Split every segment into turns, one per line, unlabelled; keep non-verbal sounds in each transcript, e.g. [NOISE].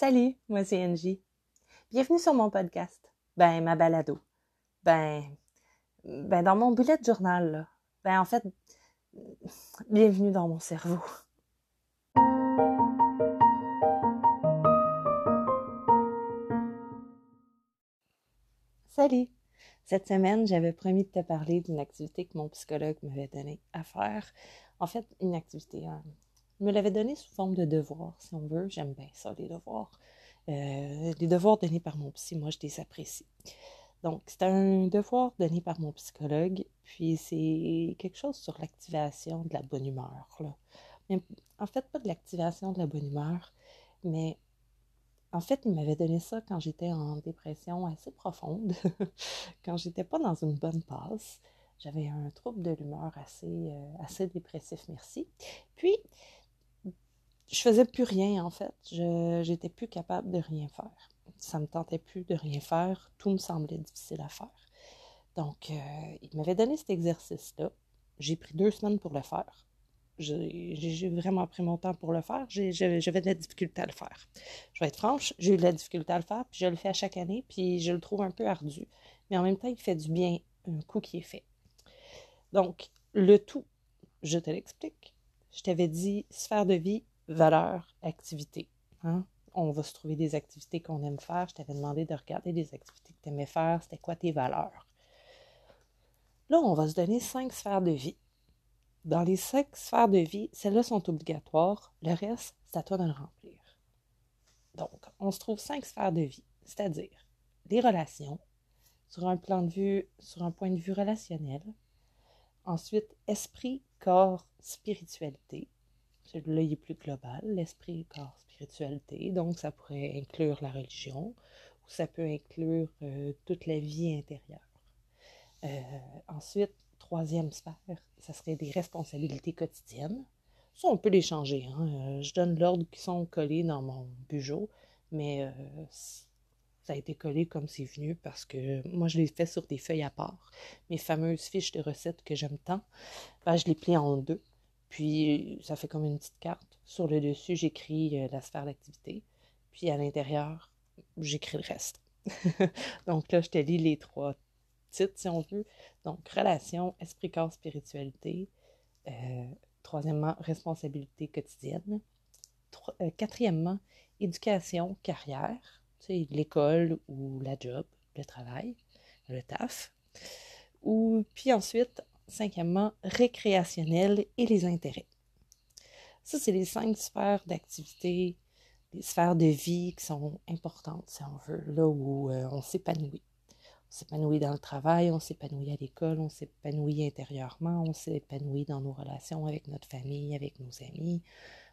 Salut, moi c'est Angie. Bienvenue sur mon podcast. Ben, ma balado. Ben, ben dans mon bullet journal. Ben, en fait, bienvenue dans mon cerveau. Salut! Cette semaine, j'avais promis de te parler d'une activité que mon psychologue m'avait donnée à faire. En fait, une activité, hein, il me l'avait donné sous forme de devoir, si on veut. J'aime bien ça, les devoirs. Euh, les devoirs donnés par mon psy, moi, je les apprécie. Donc, c'est un devoir donné par mon psychologue, puis c'est quelque chose sur l'activation de la bonne humeur. En fait, pas de l'activation de la bonne humeur, mais en fait, il m'avait donné ça quand j'étais en dépression assez profonde, [LAUGHS] quand j'étais pas dans une bonne passe. J'avais un trouble de l'humeur assez, euh, assez dépressif, merci. Puis, je faisais plus rien en fait. Je j'étais plus capable de rien faire. Ça me tentait plus de rien faire. Tout me semblait difficile à faire. Donc, euh, il m'avait donné cet exercice-là. J'ai pris deux semaines pour le faire. J'ai vraiment pris mon temps pour le faire. J'avais de la difficulté à le faire. Je vais être franche, j'ai eu de la difficulté à le faire, puis je le fais à chaque année, puis je le trouve un peu ardu. Mais en même temps, il fait du bien un coup qui est fait. Donc, le tout, je te l'explique. Je t'avais dit sphère de vie, valeur, activité. Hein? On va se trouver des activités qu'on aime faire. Je t'avais demandé de regarder des activités que tu aimais faire. C'était quoi tes valeurs? Là, on va se donner cinq sphères de vie. Dans les cinq sphères de vie, celles-là sont obligatoires. Le reste, c'est à toi de le remplir. Donc, on se trouve cinq sphères de vie, c'est-à-dire les relations, sur un plan de vue, sur un point de vue relationnel. Ensuite, esprit, corps, spiritualité. Celui-là, il est plus global, l'esprit, corps, spiritualité. Donc, ça pourrait inclure la religion ou ça peut inclure euh, toute la vie intérieure. Euh, ensuite, troisième sphère, ça serait des responsabilités quotidiennes. Ça, on peut les changer. Hein. Euh, je donne l'ordre qui sont collés dans mon bureau, mais ça a été collé comme c'est venu parce que moi, je l'ai fait sur des feuilles à part. Mes fameuses fiches de recettes que j'aime tant, ben, je les plie en deux. Puis, ça fait comme une petite carte. Sur le dessus, j'écris euh, la sphère d'activité. Puis, à l'intérieur, j'écris le reste. [LAUGHS] Donc là, je te lis les trois titres, si on veut. Donc, relation, esprit, corps, spiritualité. Euh, troisièmement, responsabilité quotidienne. Euh, quatrièmement, éducation, carrière. L'école ou la job, le travail, le taf. Ou, puis ensuite, cinquièmement, récréationnel et les intérêts. Ça, c'est les cinq sphères d'activité, les sphères de vie qui sont importantes, si on veut, là où euh, on s'épanouit. On s'épanouit dans le travail, on s'épanouit à l'école, on s'épanouit intérieurement, on s'épanouit dans nos relations avec notre famille, avec nos amis,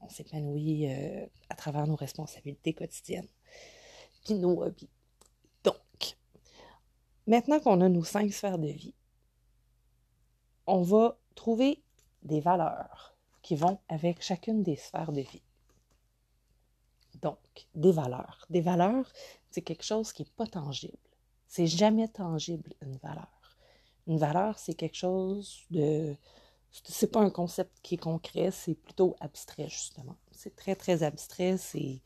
on s'épanouit euh, à travers nos responsabilités quotidiennes, puis nos hobbies. Donc, maintenant qu'on a nos cinq sphères de vie, on va trouver des valeurs qui vont avec chacune des sphères de vie. Donc, des valeurs. Des valeurs, c'est quelque chose qui n'est pas tangible. C'est jamais tangible, une valeur. Une valeur, c'est quelque chose de. C'est pas un concept qui est concret, c'est plutôt abstrait, justement. C'est très, très abstrait. C'est.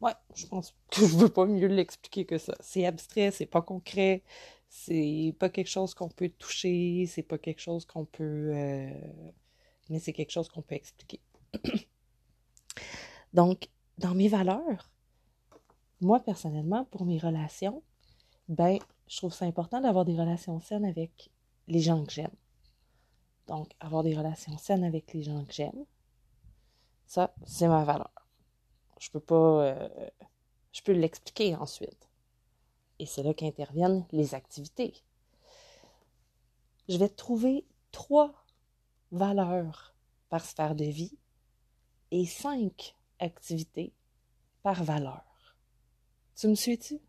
Ouais, je pense que je veux pas mieux l'expliquer que ça. C'est abstrait, c'est pas concret, c'est pas quelque chose qu'on peut toucher, c'est pas quelque chose qu'on peut. Euh, mais c'est quelque chose qu'on peut expliquer. [COUGHS] Donc, dans mes valeurs, moi personnellement, pour mes relations, ben, je trouve ça important d'avoir des relations saines avec les gens que j'aime. Donc, avoir des relations saines avec les gens que j'aime, ça, c'est ma valeur. Je peux pas. Euh, je peux l'expliquer ensuite. Et c'est là qu'interviennent les activités. Je vais trouver trois valeurs par sphère de vie et cinq activités par valeur. Tu me suis-tu?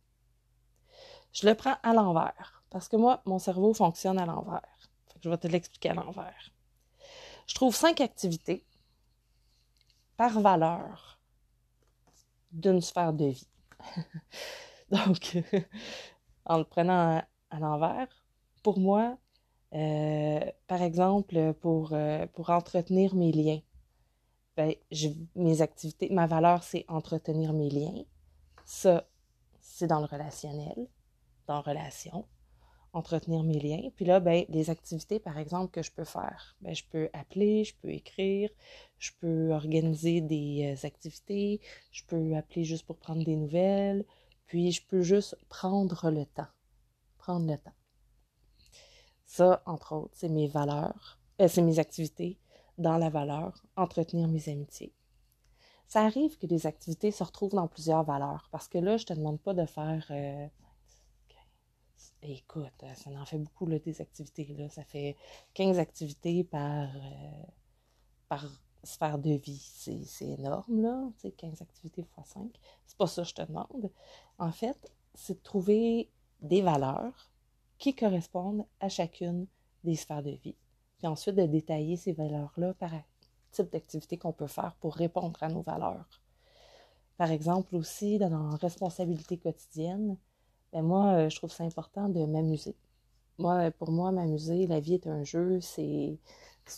Je le prends à l'envers parce que moi, mon cerveau fonctionne à l'envers. Je vais te l'expliquer à l'envers. Je trouve cinq activités par valeur d'une sphère de vie. [LAUGHS] [LAUGHS] Donc, en le prenant à, l'envers, pour moi, euh, par exemple, pour, euh, pour entretenir mes liens, ben, mes activités, ma valeur, c'est entretenir mes liens. Ça, c'est dans le relationnel, dans relation, entretenir mes liens. Puis là, ben, les activités, par exemple, que je peux faire, ben, je peux appeler, je peux écrire, je peux organiser des euh, activités, je peux appeler juste pour prendre des nouvelles, puis je peux juste prendre le temps. Prendre le temps. Ça, entre autres, c'est mes valeurs, euh, c'est mes activités dans la valeur, entretenir mes amitiés. Ça arrive que des activités se retrouvent dans plusieurs valeurs, parce que là, je ne te demande pas de faire euh, Écoute, ça en fait beaucoup, là, des activités. Là. Ça fait 15 activités par, euh, par sphère de vie. C'est énorme, là. Tu sais, 15 activités x 5. C'est pas ça que je te demande. En fait, c'est de trouver des valeurs qui correspondent à chacune des sphères de vie. Puis ensuite, de détailler ces valeurs-là par type d'activité qu'on peut faire pour répondre à nos valeurs. Par exemple, aussi, dans la responsabilité quotidienne, ben moi, euh, je trouve ça important de m'amuser. Moi, pour moi, m'amuser, la vie est un jeu, c'est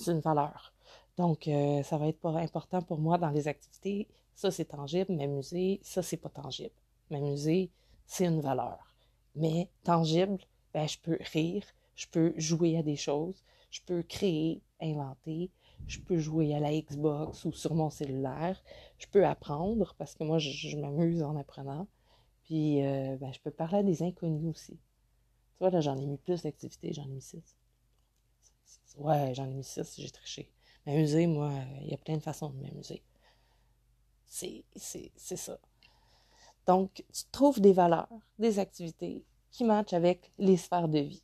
une valeur. Donc, euh, ça va être important pour moi dans les activités. Ça, c'est tangible. M'amuser, ça, c'est pas tangible. M'amuser, c'est une valeur. Mais tangible, ben, je peux rire, je peux jouer à des choses, je peux créer, inventer, je peux jouer à la Xbox ou sur mon cellulaire, je peux apprendre parce que moi, je m'amuse en apprenant. Puis, euh, ben, je peux parler à des inconnus aussi. Tu vois, là, j'en ai mis plus d'activités, j'en ai mis six. Ouais, j'en ai mis six, j'ai triché. M'amuser, moi, il y a plein de façons de m'amuser. C'est ça. Donc, tu trouves des valeurs, des activités qui matchent avec les sphères de vie.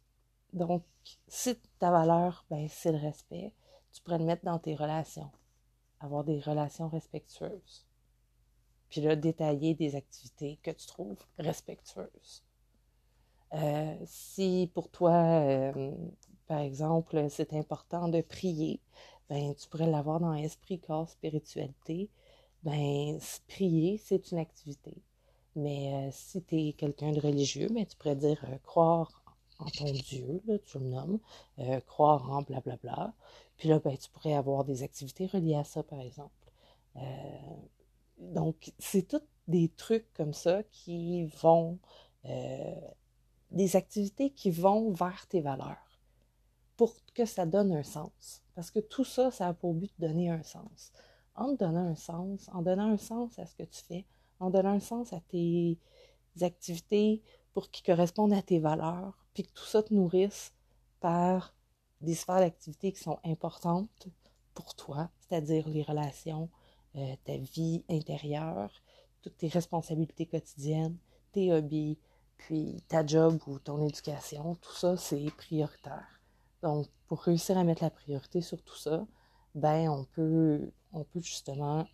Donc, si ta valeur, ben, c'est le respect, tu pourrais le mettre dans tes relations. Avoir des relations respectueuses puis là, détailler des activités que tu trouves respectueuses. Euh, si pour toi, euh, par exemple, c'est important de prier, ben, tu pourrais l'avoir dans esprit, corps, spiritualité. Ben, prier, c'est une activité. Mais euh, si tu es quelqu'un de religieux, ben, tu pourrais dire croire en ton Dieu, là, tu le nommes, croire en blablabla. Bla, bla. Puis là, ben, tu pourrais avoir des activités reliées à ça, par exemple. Donc, c'est tous des trucs comme ça qui vont, euh, des activités qui vont vers tes valeurs pour que ça donne un sens. Parce que tout ça, ça a pour but de donner un sens. En te donnant un sens, en donnant un sens à ce que tu fais, en donnant un sens à tes activités pour qu'ils correspondent à tes valeurs, puis que tout ça te nourrisse par des sphères d'activité qui sont importantes pour toi, c'est-à-dire les relations, euh, ta vie intérieure, toutes tes responsabilités quotidiennes, tes hobbies, puis ta job ou ton éducation, tout ça, c'est prioritaire. Donc, pour réussir à mettre la priorité sur tout ça, ben, on peut, on peut justement,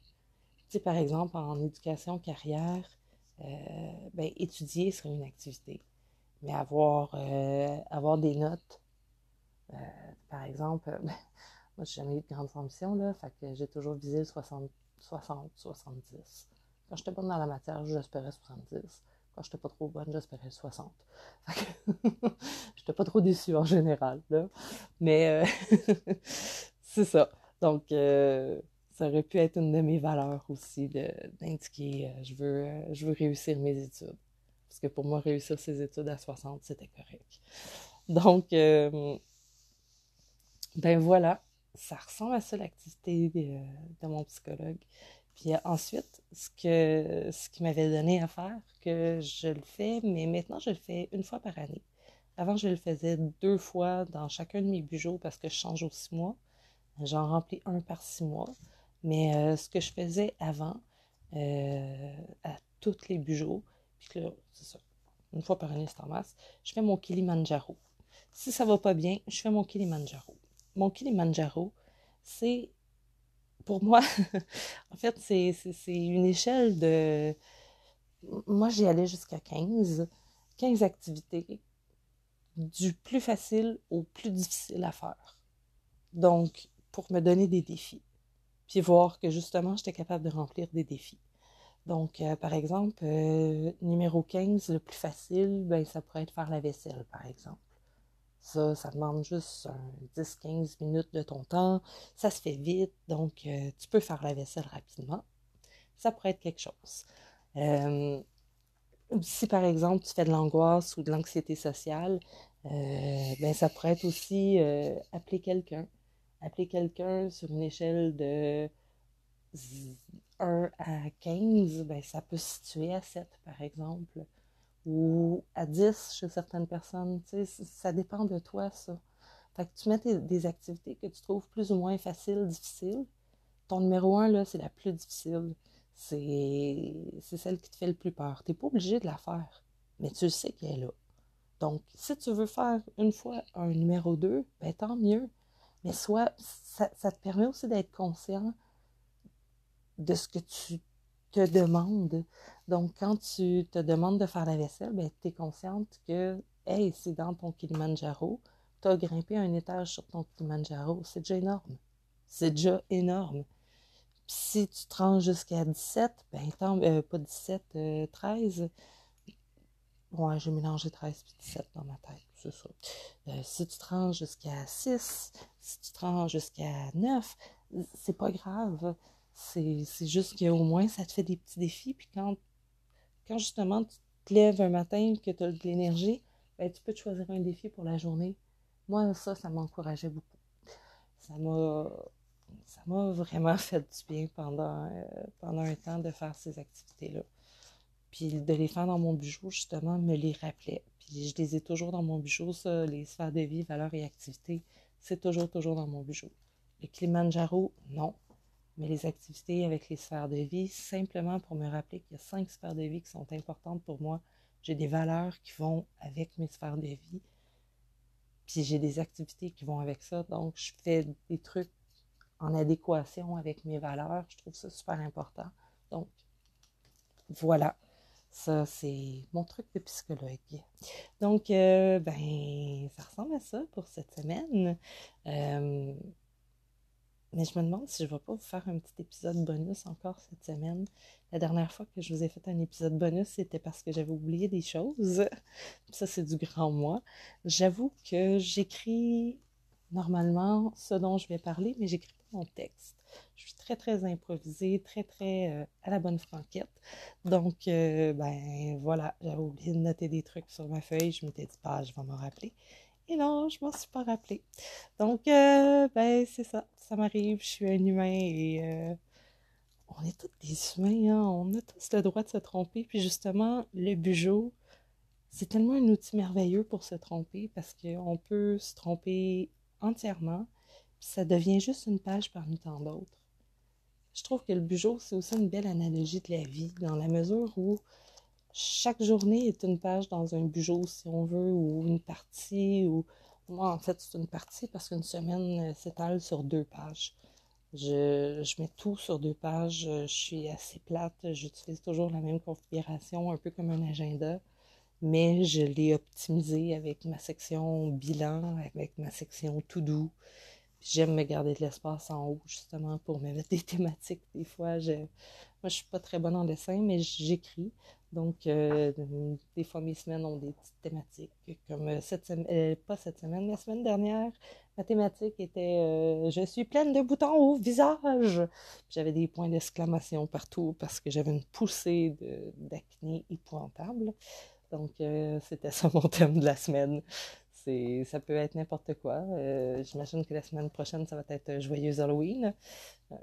par exemple, en éducation carrière, euh, ben, étudier serait une activité. Mais avoir, euh, avoir des notes, par exemple, ben, [LAUGHS] moi, j'ai jamais eu de grande ambition, là, fait que j'ai toujours visé le 60, 60, 70. Quand j'étais bonne dans la matière, j'espérais 70. Quand j'étais pas trop bonne, j'espérais 60. [LAUGHS] [LAUGHS] j'étais pas trop déçue en général, là. Mais euh, c'est ça. Donc, euh, ça aurait pu être une de mes valeurs aussi d'indiquer euh, je, veux, je veux réussir mes études. Parce que pour moi, réussir ses études à 60, c'était correct. Donc, ben voilà ça ressemble à ça l'activité de, mon psychologue. Puis euh, ensuite, ce, que, ce qui m'avait donné à faire, que je le fais, mais maintenant je le fais une fois par année. Avant, je le faisais deux fois dans chacun de mes bijoux parce que je change aux six mois. J'en remplis un par six mois. Mais euh, ce que je faisais avant, euh, à toutes les bijoux, puis là, c'est ça, une fois par année, c'est en masse, je fais mon Kilimanjaro. Si ça va pas bien, je fais mon Kilimanjaro mon Kilimanjaro, c'est pour moi, [LAUGHS] en fait, c'est une échelle de. Moi, j'y allais jusqu'à 15. 15 activités, du plus facile au plus difficile à faire. Donc, pour me donner des défis. Puis voir que justement, j'étais capable de remplir des défis. Donc, euh, par exemple, euh, numéro 15, le plus facile, ben, ça pourrait être faire la vaisselle, par exemple. Ça, ça demande juste 10-15 minutes de ton temps. Ça se fait vite, donc euh, tu peux faire la vaisselle rapidement. Ça pourrait être quelque chose. Si par exemple tu fais de l'angoisse ou de l'anxiété sociale, ben ça pourrait être aussi appeler quelqu'un. Appeler quelqu'un sur une échelle de 1 à 15, ben ça peut se situer à 7 par exemple. Ou à 10 chez certaines personnes. Ça dépend de toi, ça. Fait que tu mets des activités que tu trouves plus ou moins faciles, difficiles. Ton numéro 1, là, c'est la plus difficile c'est celle qui te fait le plus peur. Tu n'es pas obligé de la faire, mais tu sais qu'elle est là. Donc, si tu veux faire une fois un numéro 2, ben tant mieux. Mais soit, ça, te permet aussi d'être conscient de ce que tu te demandes. Donc, quand tu te demandes de faire la vaisselle, ben, tu es consciente que, hey, c'est dans ton Kilimanjaro, tu as grimpé un étage sur ton Kilimanjaro. C'est déjà énorme. C'est déjà énorme si tu te rends jusqu'à 17, ben, euh, pas 17, 13. Ouais, j'ai mélangé 13 et 17 dans ma tête, c'est ça. Euh, si tu te jusqu'à 6, si tu te jusqu'à 9, c'est pas grave. C'est juste qu'au moins, ça te fait des petits défis. Puis quand, quand justement tu te lèves un matin que tu as de l'énergie, ben, tu peux te choisir un défi pour la journée. Moi, ça, ça m'encourageait beaucoup. Ça m'a ça m'a vraiment [LAUGHS] fait du bien pendant, euh, pendant un temps de faire ces activités-là. Puis de les faire dans mon bijou, justement, me les rappelait. Puis je les ai toujours dans mon bijou, ça, les sphères de vie, valeurs et activités, c'est toujours, toujours dans mon bijou. Le Kilimanjaro, non. Mais les activités avec les sphères de vie, simplement pour me rappeler qu'il y a cinq sphères de vie qui sont importantes pour moi. J'ai des valeurs qui vont avec mes sphères de vie. Puis j'ai des activités qui vont avec ça. Donc, je fais des trucs en adéquation avec mes valeurs. Je trouve ça super important. Donc, voilà. Ça, c'est mon truc de psychologue. Donc, euh, ben, ça ressemble à ça pour cette semaine. Euh, mais je me demande si je ne vais pas vous faire un petit épisode bonus encore cette semaine. La dernière fois que je vous ai fait un épisode bonus, c'était parce que j'avais oublié des choses. Ça, c'est du grand moi. J'avoue que j'écris normalement ce dont je vais parler, mais j'écris pas mon texte. Je suis très, très improvisée, très, très euh, à la bonne franquette. Donc, euh, ben voilà, j'avais oublié de noter des trucs sur ma feuille. Je m'étais dit, pas, je vais me rappeler. Et non, je m'en suis pas rappelé. Donc, euh, ben c'est ça. Ça m'arrive, je suis un humain et on est tous des humains, hein? on a tous le droit de se tromper. Puis justement, le bugeot, c'est tellement un outil merveilleux pour se tromper parce qu'on peut se tromper entièrement, ça devient juste une page parmi tant d'autres. Je trouve que le bugeot, c'est aussi une belle analogie de la vie, dans la mesure où chaque journée est une page dans un bugeot, si on veut, ou une partie, ou moi, en fait, c'est une partie parce qu'une semaine s'étale sur deux pages. Je, je, mets tout sur deux pages. Je suis assez plate. J'utilise toujours la même configuration, un peu comme un agenda mais je l'ai optimisé avec ma section bilan, avec ma section tout doux. J'aime me garder de l'espace en haut, justement, pour me mettre des thématiques. Des fois, je, moi, je suis pas très bonne en dessin, mais j'écris. Donc, euh, des fois, mes semaines ont des petites thématiques. Comme cette semaine, euh, pas cette semaine, la semaine dernière, ma thématique était euh, Je suis pleine de boutons au visage. J'avais des points d'exclamation partout parce que j'avais une poussée d'acné épouvantable. Donc, euh, c'était ça mon thème de la semaine. Ça peut être n'importe quoi. Euh, j'imagine que la semaine prochaine, ça va être Joyeuse Halloween. Euh,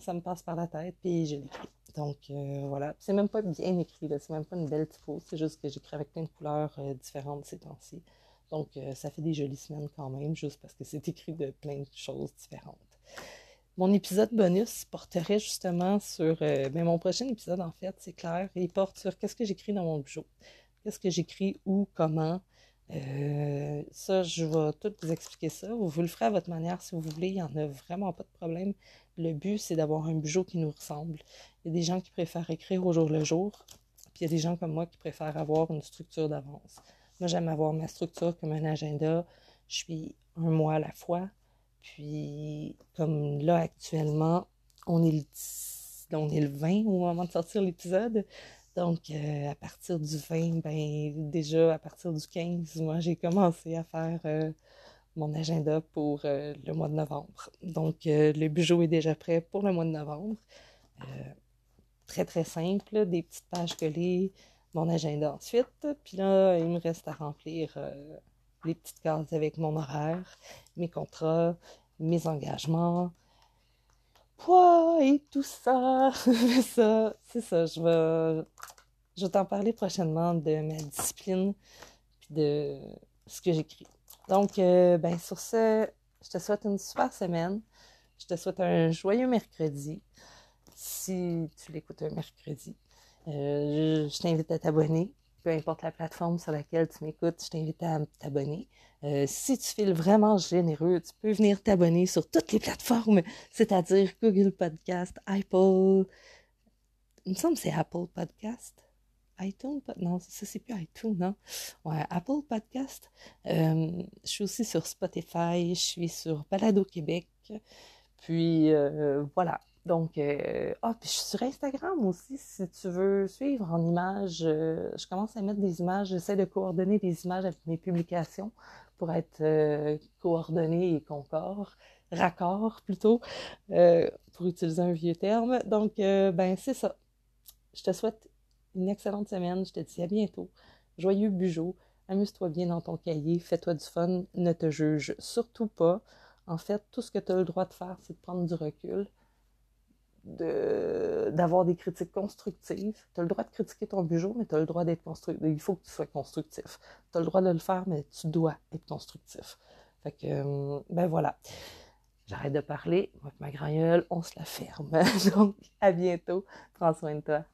ça me passe par la tête, puis je l'écris. Donc, voilà. C'est même pas bien écrit, c'est même pas une belle typo. C'est juste que j'écris avec plein de couleurs différentes ces temps-ci. Donc, ça fait des jolies semaines quand même, juste parce que c'est écrit de plein de choses différentes. Mon épisode bonus porterait justement sur. mais ben, mon prochain épisode, en fait, c'est clair, il porte sur qu'est-ce que j'écris dans mon bijou qu'est-ce que j'écris, où, comment. Euh, ça, je vais tout vous expliquer ça. Vous le ferez à votre manière si vous voulez. Il n'y en a vraiment pas de problème. Le but, c'est d'avoir un bijou qui nous ressemble. Il y a des gens qui préfèrent écrire au jour le jour. Puis il y a des gens comme moi qui préfèrent avoir une structure d'avance. Moi, j'aime avoir ma structure comme un agenda. Je suis un mois à la fois. Puis, comme là, actuellement, on est le, on est le 20 au moment de sortir l'épisode. Donc, euh, à partir du 20, ben, déjà à partir du 15, moi, j'ai commencé à faire euh, mon agenda pour euh, le mois de novembre. Donc, le bijou est déjà prêt pour le mois de novembre. très, très simple, des petites pages collées, mon agenda ensuite. Puis là, il me reste à remplir les petites cases avec mon horaire, mes contrats, mes engagements, poids et tout ça. [LAUGHS] ça, c'est ça. Je vais, je t'en parler prochainement de ma discipline puis de ce que j'écris. Donc, euh, ben, sur ce, je te souhaite une super semaine. Je te souhaite un joyeux mercredi. Si tu l'écoutes un mercredi, euh, je t'invite à t'abonner. Peu importe la plateforme sur laquelle tu m'écoutes, je t'invite à t'abonner. Euh, si tu files vraiment généreux, tu peux venir t'abonner sur toutes les plateformes, c'est-à-dire Google Podcast, Apple. Il me semble que c'est Apple Podcast iTunes, non, ça c'est plus iTunes, non? Ouais, Apple Podcast. Euh, je suis aussi sur Spotify, je suis sur Balado Québec. Puis euh, voilà. Donc, euh, ah, puis je suis sur Instagram aussi, si tu veux suivre en images. je commence à mettre des images, j'essaie de coordonner des images avec mes publications pour être coordonnées et concorde, raccord plutôt, pour utiliser un vieux terme. Donc, ben c'est ça. Je te souhaite une excellente semaine. Je te dis à bientôt. Joyeux bugeot. Amuse-toi bien dans ton cahier. Fais-toi du fun. Ne te juge surtout pas. En fait, tout ce que tu as le droit de faire, c'est de prendre du recul, d'avoir des critiques constructives. Tu as le droit de critiquer ton bugeot, mais tu as le droit d'être constructif. Il faut que tu sois constructif. Tu as le droit de le faire, mais tu dois être constructif. Fait que, euh, ben voilà. J'arrête de parler. Moi, ma gragnole, on se la ferme. [LAUGHS] Donc, à bientôt. Prends soin de toi.